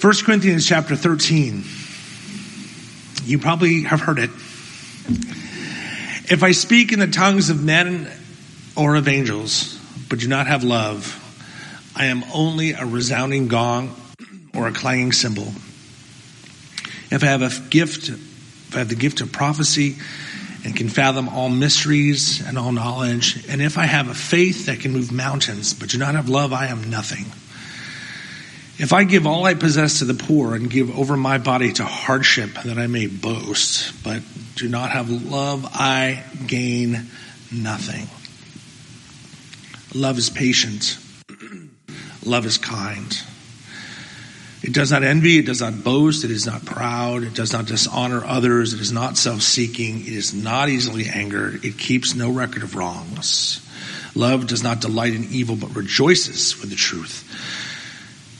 1 Corinthians chapter 13. You probably have heard it. If I speak in the tongues of men or of angels, but do not have love, I am only a resounding gong or a clanging cymbal. If I have a gift, if I have the gift of prophecy and can fathom all mysteries and all knowledge, and if I have a faith that can move mountains, but do not have love, I am nothing. If I give all I possess to the poor and give over my body to hardship that I may boast, but do not have love, I gain nothing. Love is patient. love is kind. It does not envy, it does not boast, it is not proud, it does not dishonor others, it is not self seeking, it is not easily angered, it keeps no record of wrongs. Love does not delight in evil, but rejoices with the truth.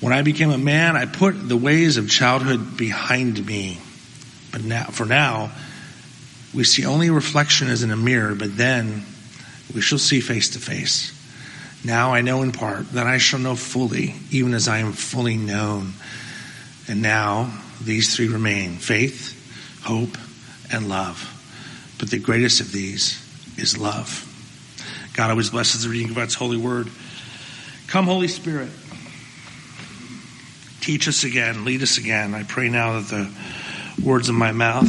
When I became a man, I put the ways of childhood behind me. But now, for now, we see only reflection as in a mirror, but then we shall see face to face. Now I know in part, that I shall know fully, even as I am fully known. And now, these three remain faith, hope, and love. But the greatest of these is love. God always blesses the reading of God's holy word. Come, Holy Spirit. Teach us again, lead us again. I pray now that the words of my mouth,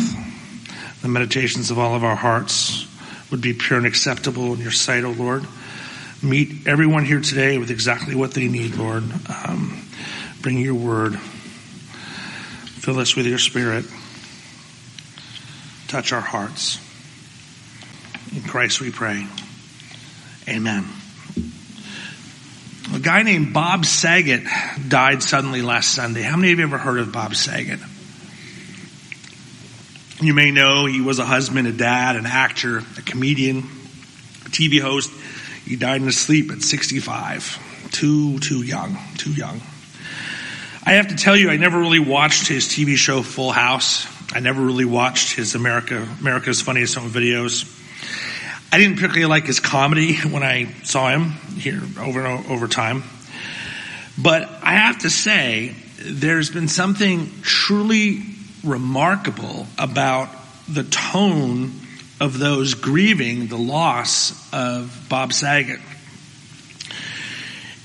the meditations of all of our hearts would be pure and acceptable in your sight, O Lord. Meet everyone here today with exactly what they need, Lord. Um, bring your word. Fill us with your spirit. Touch our hearts. In Christ we pray. Amen. A guy named Bob Saget died suddenly last Sunday. How many of you ever heard of Bob Saget? You may know he was a husband, a dad, an actor, a comedian, a TV host. He died in his sleep at 65. Too, too young, too young. I have to tell you, I never really watched his TV show Full House. I never really watched his America America's Funniest Home Videos. I didn't particularly like his comedy when I saw him here over over time. But I have to say, there's been something truly remarkable about the tone of those grieving the loss of Bob Saget.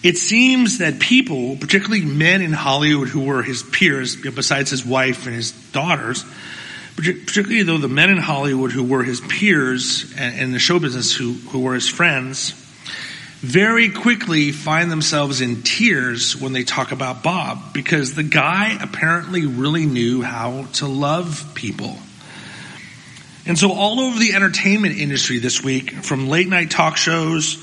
It seems that people, particularly men in Hollywood who were his peers, besides his wife and his daughters, particularly though the men in Hollywood who were his peers and in the show business who, who were his friends, very quickly find themselves in tears when they talk about Bob because the guy apparently really knew how to love people. And so all over the entertainment industry this week, from late night talk shows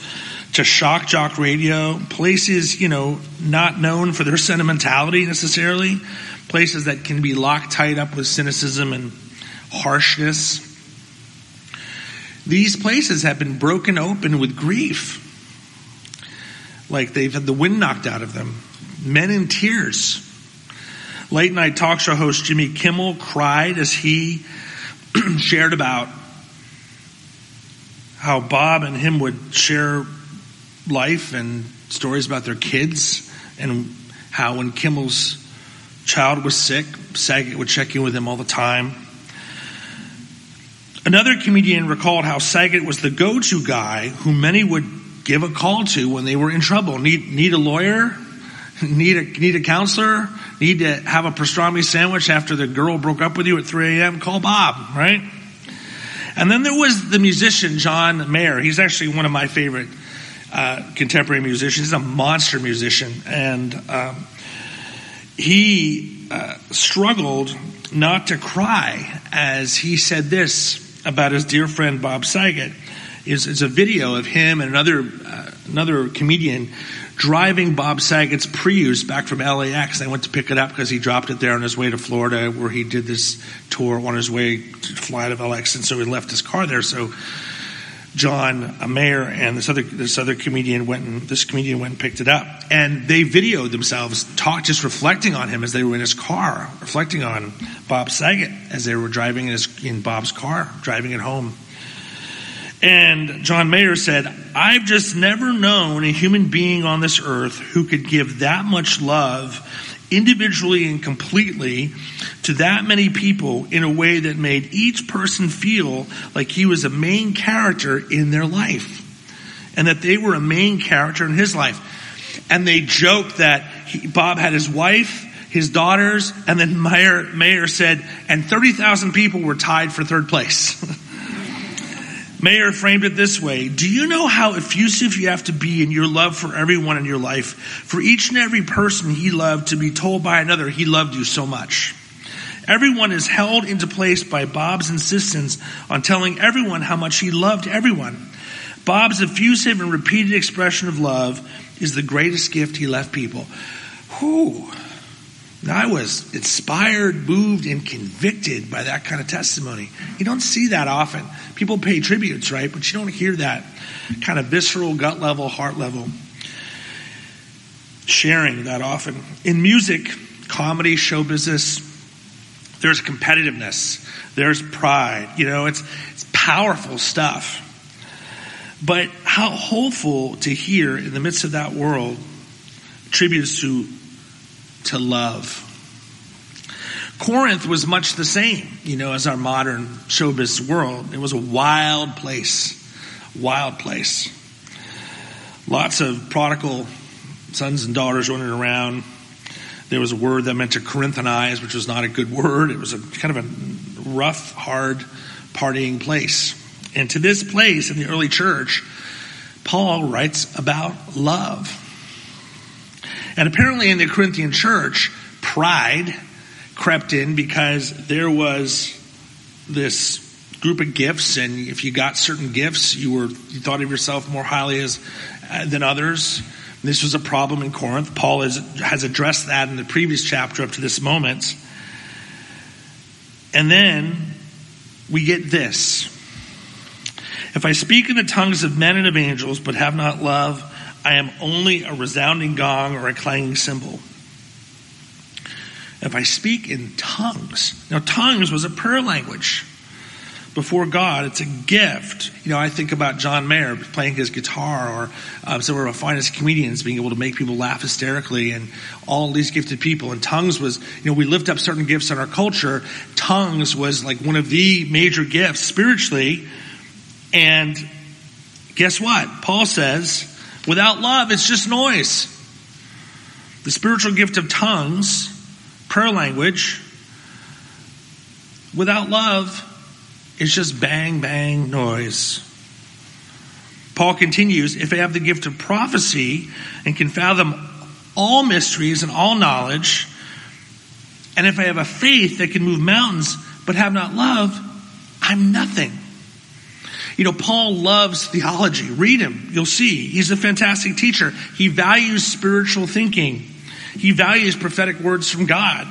to shock jock radio, places, you know, not known for their sentimentality necessarily, places that can be locked tight up with cynicism and harshness. These places have been broken open with grief. Like they've had the wind knocked out of them. Men in tears. Late night talk show host Jimmy Kimmel cried as he shared about how Bob and him would share life and stories about their kids and how when Kimmel's child was sick, Saget would check in with him all the time. Another comedian recalled how Saget was the go-to guy who many would give a call to when they were in trouble. Need, need a lawyer? Need a, need a counselor? Need to have a pastrami sandwich after the girl broke up with you at 3 a.m.? Call Bob, right? And then there was the musician John Mayer. He's actually one of my favorite uh, contemporary musicians. He's a monster musician, and um, he uh, struggled not to cry as he said this about his dear friend Bob Saget. Is it's a video of him and another uh, another comedian driving Bob Saget's Prius back from LAX. I went to pick it up because he dropped it there on his way to Florida where he did this tour on his way to fly out of LAX. And so he left his car there. So John Mayer and this other this other comedian went and this comedian went and picked it up, and they videoed themselves talk just reflecting on him as they were in his car, reflecting on Bob Saget as they were driving in, his, in Bob's car, driving it home. And John Mayer said, I've just never known a human being on this earth who could give that much love individually and completely to that many people in a way that made each person feel like he was a main character in their life and that they were a main character in his life. And they joked that he, Bob had his wife, his daughters, and then Mayer, Mayer said, and 30,000 people were tied for third place. Mayer framed it this way Do you know how effusive you have to be in your love for everyone in your life? For each and every person he loved to be told by another he loved you so much. Everyone is held into place by Bob's insistence on telling everyone how much he loved everyone. Bob's effusive and repeated expression of love is the greatest gift he left people. Whew. I was inspired, moved, and convicted by that kind of testimony. You don't see that often. People pay tributes, right? But you don't hear that kind of visceral, gut level, heart level sharing that often. In music, comedy, show business, there's competitiveness, there's pride. You know, it's, it's powerful stuff. But how hopeful to hear in the midst of that world tributes to to love. Corinth was much the same, you know, as our modern showbiz world. It was a wild place, wild place. Lots of prodigal sons and daughters running around. There was a word that meant to Corinthanize, which was not a good word. It was a kind of a rough, hard, partying place. And to this place in the early church, Paul writes about love. And apparently in the Corinthian church, pride crept in because there was this group of gifts and if you got certain gifts you were you thought of yourself more highly as uh, than others. This was a problem in corinth. Paul has, has addressed that in the previous chapter up to this moment. And then we get this. If i speak in the tongues of men and of angels but have not love I am only a resounding gong or a clanging cymbal. If I speak in tongues, now tongues was a prayer language before God. It's a gift. You know, I think about John Mayer playing his guitar or uh, some of our finest comedians being able to make people laugh hysterically and all these gifted people. And tongues was, you know, we lift up certain gifts in our culture. Tongues was like one of the major gifts spiritually. And guess what? Paul says, Without love, it's just noise. The spiritual gift of tongues, prayer language, without love, it's just bang, bang noise. Paul continues, if I have the gift of prophecy and can fathom all mysteries and all knowledge, and if I have a faith that can move mountains but have not love, I'm nothing. You know, Paul loves theology. Read him. You'll see. He's a fantastic teacher. He values spiritual thinking. He values prophetic words from God.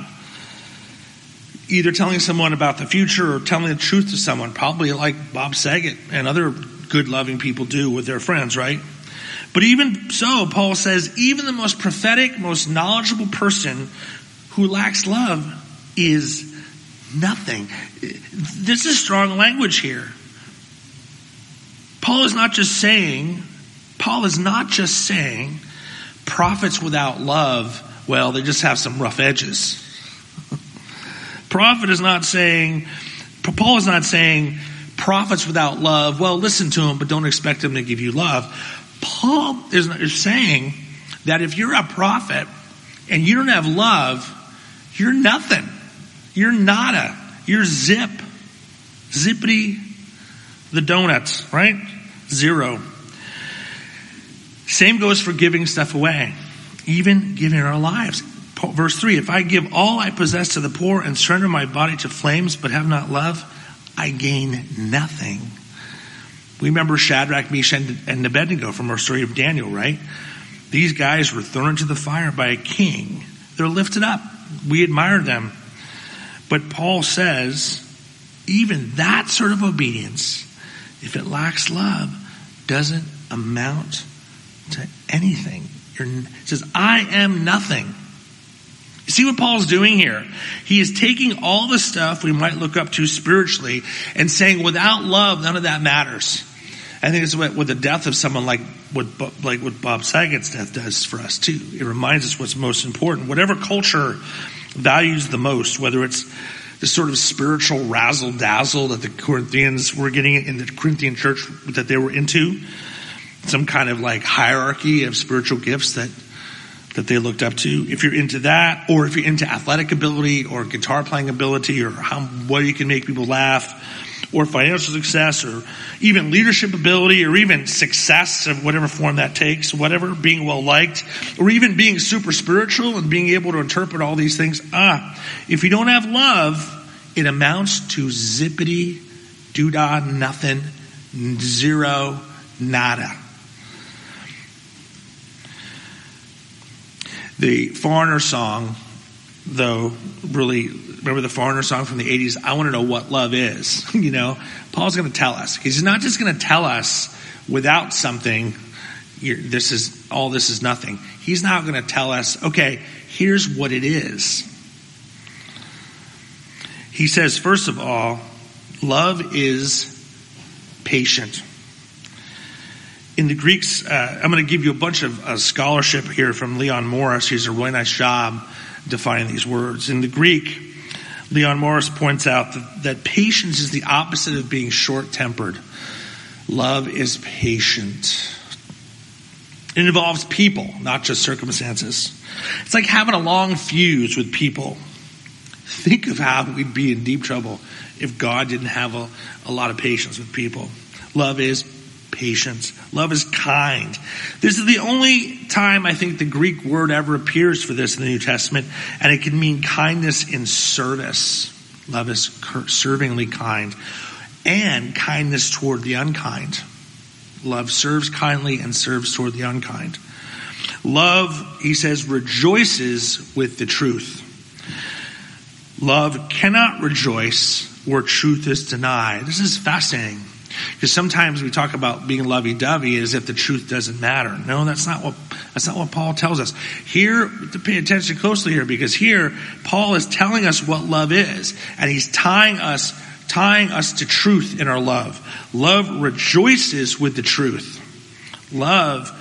Either telling someone about the future or telling the truth to someone, probably like Bob Saget and other good loving people do with their friends, right? But even so, Paul says, even the most prophetic, most knowledgeable person who lacks love is nothing. This is strong language here. Paul is not just saying, Paul is not just saying prophets without love, well, they just have some rough edges. Prophet is not saying, Paul is not saying prophets without love, well, listen to them, but don't expect them to give you love. Paul is, saying that if you're a prophet and you don't have love, you're nothing. You're nada. You're zip. Zippity the donuts, right? Zero. Same goes for giving stuff away, even giving our lives. Verse 3 If I give all I possess to the poor and surrender my body to flames but have not love, I gain nothing. We remember Shadrach, Meshach, and Abednego from our story of Daniel, right? These guys were thrown into the fire by a king. They're lifted up. We admire them. But Paul says, even that sort of obedience, if it lacks love, doesn't amount to anything. You're, says, I am nothing. See what Paul's doing here? He is taking all the stuff we might look up to spiritually and saying, without love, none of that matters. I think it's what, what the death of someone like what, like what Bob Saget's death does for us too. It reminds us what's most important. Whatever culture values the most, whether it's the sort of spiritual razzle dazzle that the Corinthians were getting in the Corinthian church that they were into, some kind of like hierarchy of spiritual gifts that that they looked up to. If you're into that, or if you're into athletic ability or guitar playing ability, or how well you can make people laugh, or financial success, or even leadership ability, or even success of whatever form that takes, whatever, being well liked, or even being super spiritual and being able to interpret all these things. Ah, if you don't have love, it amounts to zippity, doodah, nothing, zero, nada. The foreigner song, though, really, remember the foreigner song from the 80s? I want to know what love is. you know, Paul's going to tell us. He's not just going to tell us without something, this is, all this is nothing. He's not going to tell us, okay, here's what it is. He says, first of all, love is patient in the Greeks, uh, I'm going to give you a bunch of uh, scholarship here from Leon Morris. He's a really nice job defining these words. In the Greek, Leon Morris points out that, that patience is the opposite of being short tempered. Love is patient. It involves people, not just circumstances. It's like having a long fuse with people. Think of how we'd be in deep trouble if God didn't have a, a lot of patience with people. Love is patience. Love is kind. This is the only time I think the Greek word ever appears for this in the New Testament, and it can mean kindness in service. Love is servingly kind, and kindness toward the unkind. Love serves kindly and serves toward the unkind. Love, he says, rejoices with the truth. Love cannot rejoice where truth is denied. This is fascinating. Because sometimes we talk about being lovey-dovey as if the truth doesn't matter. No, that's not what that's not what Paul tells us. Here, to pay attention closely here, because here Paul is telling us what love is, and he's tying us tying us to truth in our love. Love rejoices with the truth. Love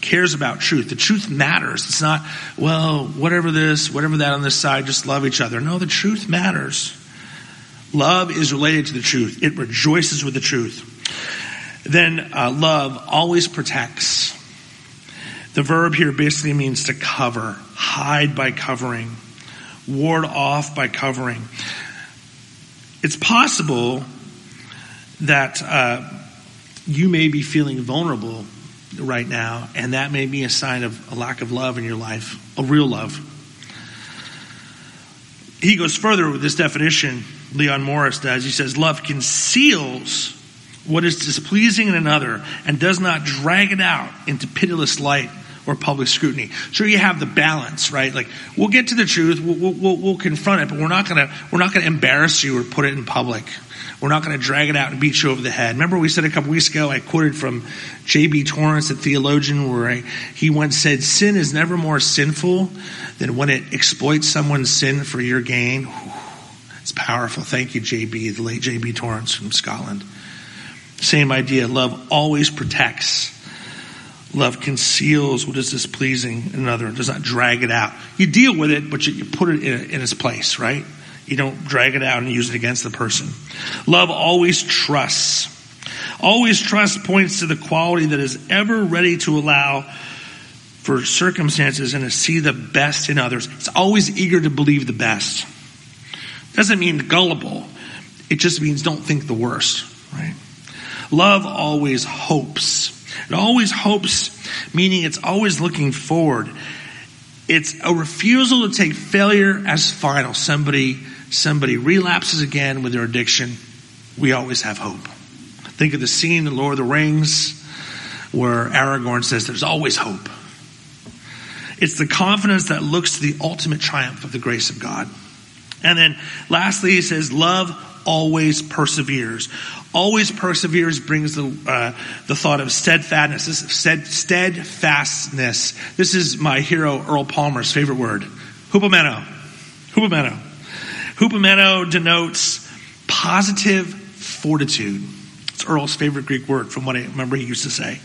cares about truth. The truth matters. It's not, well, whatever this, whatever that on this side, just love each other. No, the truth matters. Love is related to the truth. It rejoices with the truth. Then uh, love always protects. The verb here basically means to cover, hide by covering, ward off by covering. It's possible that uh, you may be feeling vulnerable right now, and that may be a sign of a lack of love in your life, a real love. He goes further with this definition Leon Morris does. He says, Love conceals what is displeasing in another and does not drag it out into pitiless light or public scrutiny. So you have the balance, right? Like we'll get to the truth, we'll, we'll, we'll confront it, but we're not gonna we're not gonna embarrass you or put it in public. We're not going to drag it out and beat you over the head. Remember, we said a couple weeks ago, I quoted from J.B. Torrance, a theologian, where he once said, Sin is never more sinful than when it exploits someone's sin for your gain. It's powerful. Thank you, JB, the late JB Torrance from Scotland. Same idea. Love always protects. Love conceals what is displeasing another. Does not drag it out. You deal with it, but you, you put it in, in its place, right? You don't drag it out and use it against the person. Love always trusts. Always trust points to the quality that is ever ready to allow for circumstances and to see the best in others. It's always eager to believe the best. Doesn't mean gullible. It just means don't think the worst, right? Love always hopes. It always hopes, meaning it's always looking forward. It's a refusal to take failure as final. Somebody, somebody relapses again with their addiction. We always have hope. Think of the scene in Lord of the Rings where Aragorn says there's always hope. It's the confidence that looks to the ultimate triumph of the grace of God. And then lastly, he says, love always perseveres. Always perseveres brings the, uh, the thought of steadfastness. Steadfastness. This is my hero, Earl Palmer's favorite word. Hupomeno. Hupomeno. Hupomeno denotes positive fortitude. It's Earl's favorite Greek word from what I remember he used to say.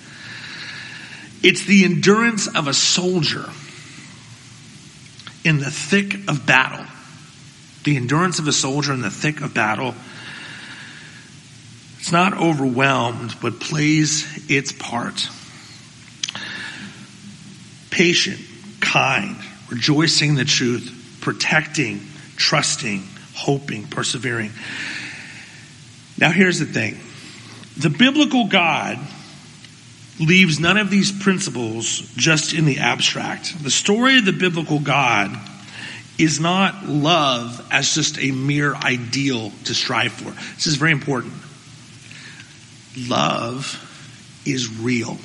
It's the endurance of a soldier in the thick of battle. The endurance of a soldier in the thick of battle. It's not overwhelmed, but plays its part. Patient, kind, rejoicing the truth, protecting, trusting, hoping, persevering. Now, here's the thing the biblical God leaves none of these principles just in the abstract. The story of the biblical God is not love as just a mere ideal to strive for. This is very important. Love is real.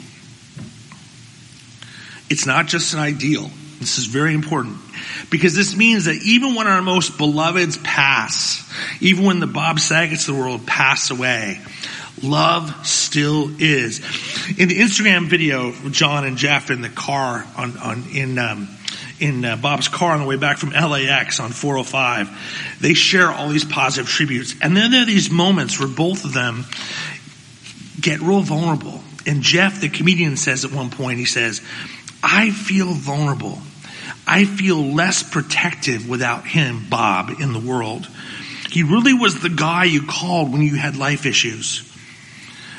It's not just an ideal. This is very important because this means that even when our most beloveds pass, even when the Bob Saget's of the world pass away, love still is. In the Instagram video, John and Jeff in the car on, on in um, in uh, Bob's car on the way back from LAX on 405, they share all these positive tributes, and then there are these moments where both of them get real vulnerable. And Jeff, the comedian, says at one point, he says, "I feel vulnerable." I feel less protective without him, Bob, in the world. He really was the guy you called when you had life issues.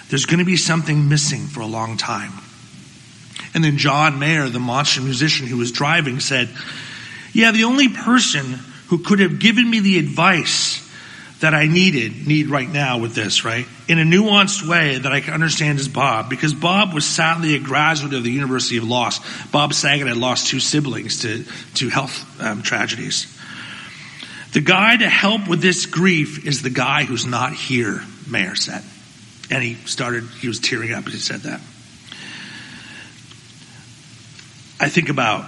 There's going to be something missing for a long time. And then John Mayer, the monster musician who was driving, said, Yeah, the only person who could have given me the advice that I needed, need right now with this, right? In a nuanced way that I can understand is Bob, because Bob was sadly a graduate of the University of Loss. Bob Saget had lost two siblings to, to health um, tragedies. The guy to help with this grief is the guy who's not here, Mayer said. And he started, he was tearing up as he said that. I think about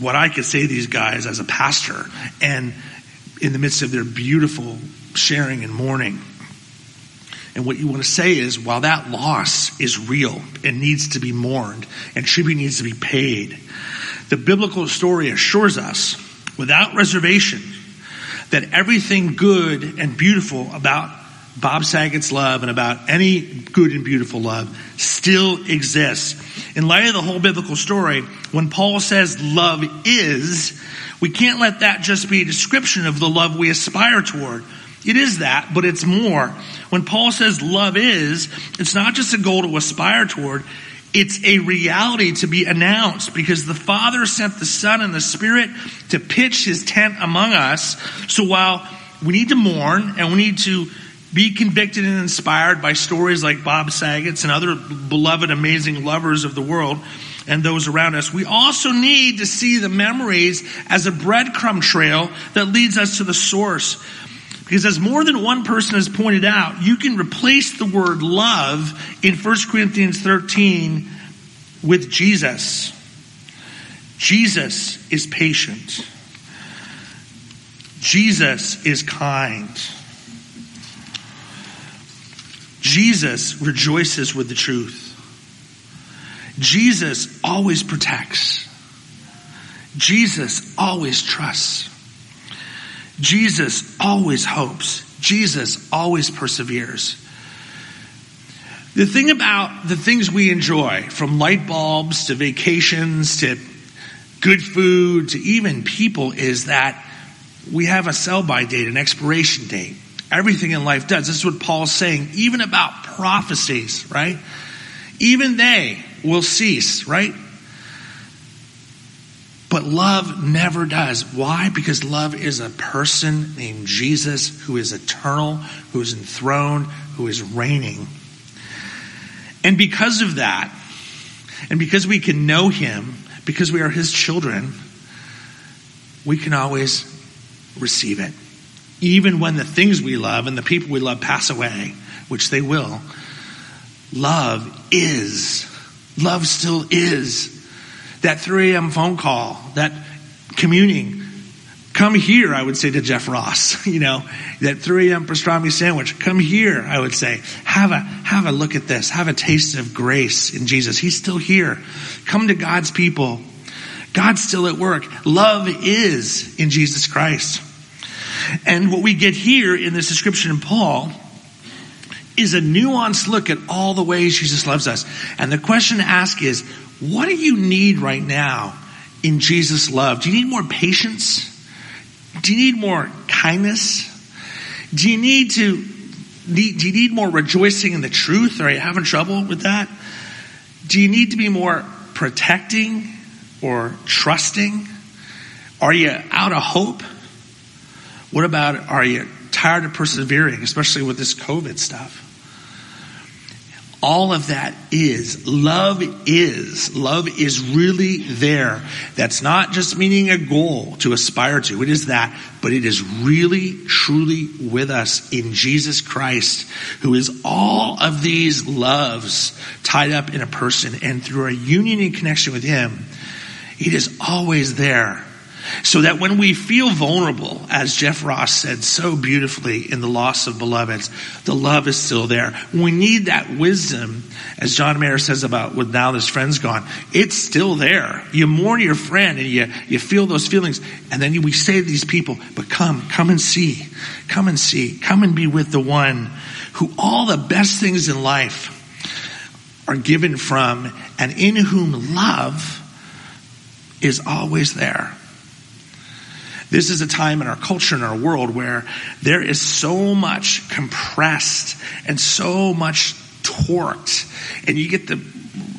what I could say to these guys as a pastor and in the midst of their beautiful sharing and mourning. And what you want to say is, while that loss is real and needs to be mourned and tribute needs to be paid, the biblical story assures us without reservation that everything good and beautiful about Bob Saget's love and about any good and beautiful love still exists. In light of the whole biblical story, when Paul says love is, we can't let that just be a description of the love we aspire toward. It is that, but it's more. When Paul says love is, it's not just a goal to aspire toward, it's a reality to be announced because the Father sent the Son and the Spirit to pitch His tent among us. So while we need to mourn and we need to be convicted and inspired by stories like Bob Saget's and other beloved, amazing lovers of the world and those around us, we also need to see the memories as a breadcrumb trail that leads us to the source because as more than one person has pointed out, you can replace the word love in 1 Corinthians 13 with Jesus. Jesus is patient. Jesus is kind. Jesus rejoices with the truth. Jesus always protects. Jesus always trusts. Jesus always hopes. Jesus always perseveres. The thing about the things we enjoy, from light bulbs to vacations to good food to even people, is that we have a sell by date, an expiration date. Everything in life does. This is what Paul's saying, even about prophecies, right? Even they will cease, right? But love never does. Why? Because love is a person named Jesus who is eternal, who is enthroned, who is reigning. And because of that, and because we can know him, because we are his children, we can always receive it. Even when the things we love and the people we love pass away, which they will, love is. Love still is that 3 a.m. phone call, that communing. Come here, I would say to Jeff Ross, you know, that 3 a.m. pastrami sandwich. Come here, I would say. Have a, have a look at this. Have a taste of grace in Jesus. He's still here. Come to God's people. God's still at work. Love is in Jesus Christ. And what we get here in this description in Paul is a nuanced look at all the ways Jesus loves us. And the question to ask is, what do you need right now in Jesus' love? Do you need more patience? Do you need more kindness? Do you need to do you need more rejoicing in the truth? Are you having trouble with that? Do you need to be more protecting or trusting? Are you out of hope? What about are you tired of persevering, especially with this COVID stuff? All of that is, love is, love is really there. That's not just meaning a goal to aspire to. It is that, but it is really, truly with us in Jesus Christ, who is all of these loves tied up in a person and through a union and connection with Him, it is always there so that when we feel vulnerable, as Jeff Ross said so beautifully in The Loss of Beloveds, the love is still there. We need that wisdom, as John Mayer says about with now this friend's gone. It's still there. You mourn your friend and you, you feel those feelings. And then we say to these people, but come, come and see. Come and see. Come and be with the one who all the best things in life are given from and in whom love is always there. This is a time in our culture, in our world, where there is so much compressed and so much torqued. And you get the,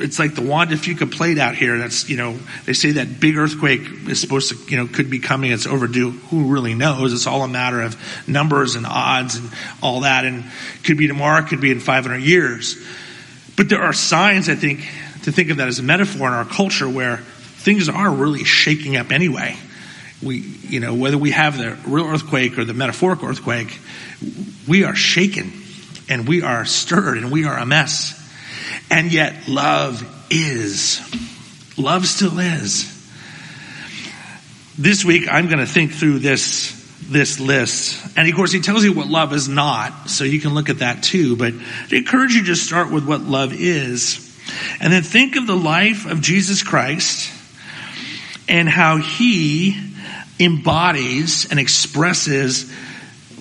it's like the Juan de Fuca plate out here. That's, you know, they say that big earthquake is supposed to, you know, could be coming. It's overdue. Who really knows? It's all a matter of numbers and odds and all that. And could be tomorrow, could be in 500 years. But there are signs, I think, to think of that as a metaphor in our culture where things are really shaking up anyway we, you know, whether we have the real earthquake or the metaphorical earthquake, we are shaken and we are stirred and we are a mess. And yet love is. Love still is. This week I'm going to think through this this list. And of course, he tells you what love is not, so you can look at that too. But I encourage you to start with what love is. And then think of the life of Jesus Christ and how he embodies and expresses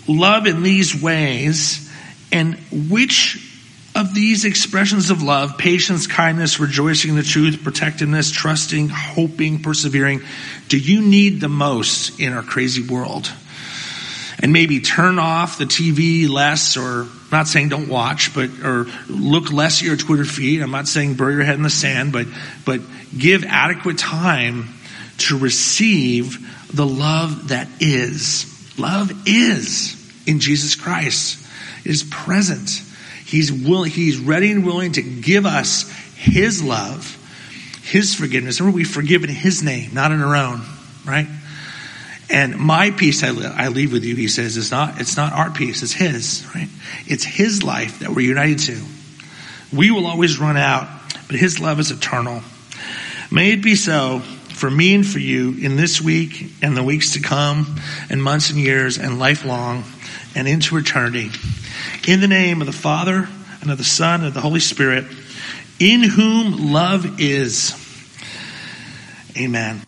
love in these ways and which of these expressions of love, patience, kindness, rejoicing in the truth, protectiveness, trusting, hoping, persevering, do you need the most in our crazy world? And maybe turn off the TV less or not saying don't watch, but or look less at your Twitter feed. I'm not saying bury your head in the sand, but but give adequate time to receive the love that is. Love is in Jesus Christ. It is present. He's willing, he's ready and willing to give us his love, his forgiveness. Remember, we've forgiven his name, not in our own, right? And my peace I, I leave with you, he says, is not, it's not our peace, it's his, right? It's his life that we're united to. We will always run out, but his love is eternal. May it be so for me and for you in this week and the weeks to come and months and years and lifelong and into eternity. In the name of the Father and of the Son and of the Holy Spirit, in whom love is. Amen.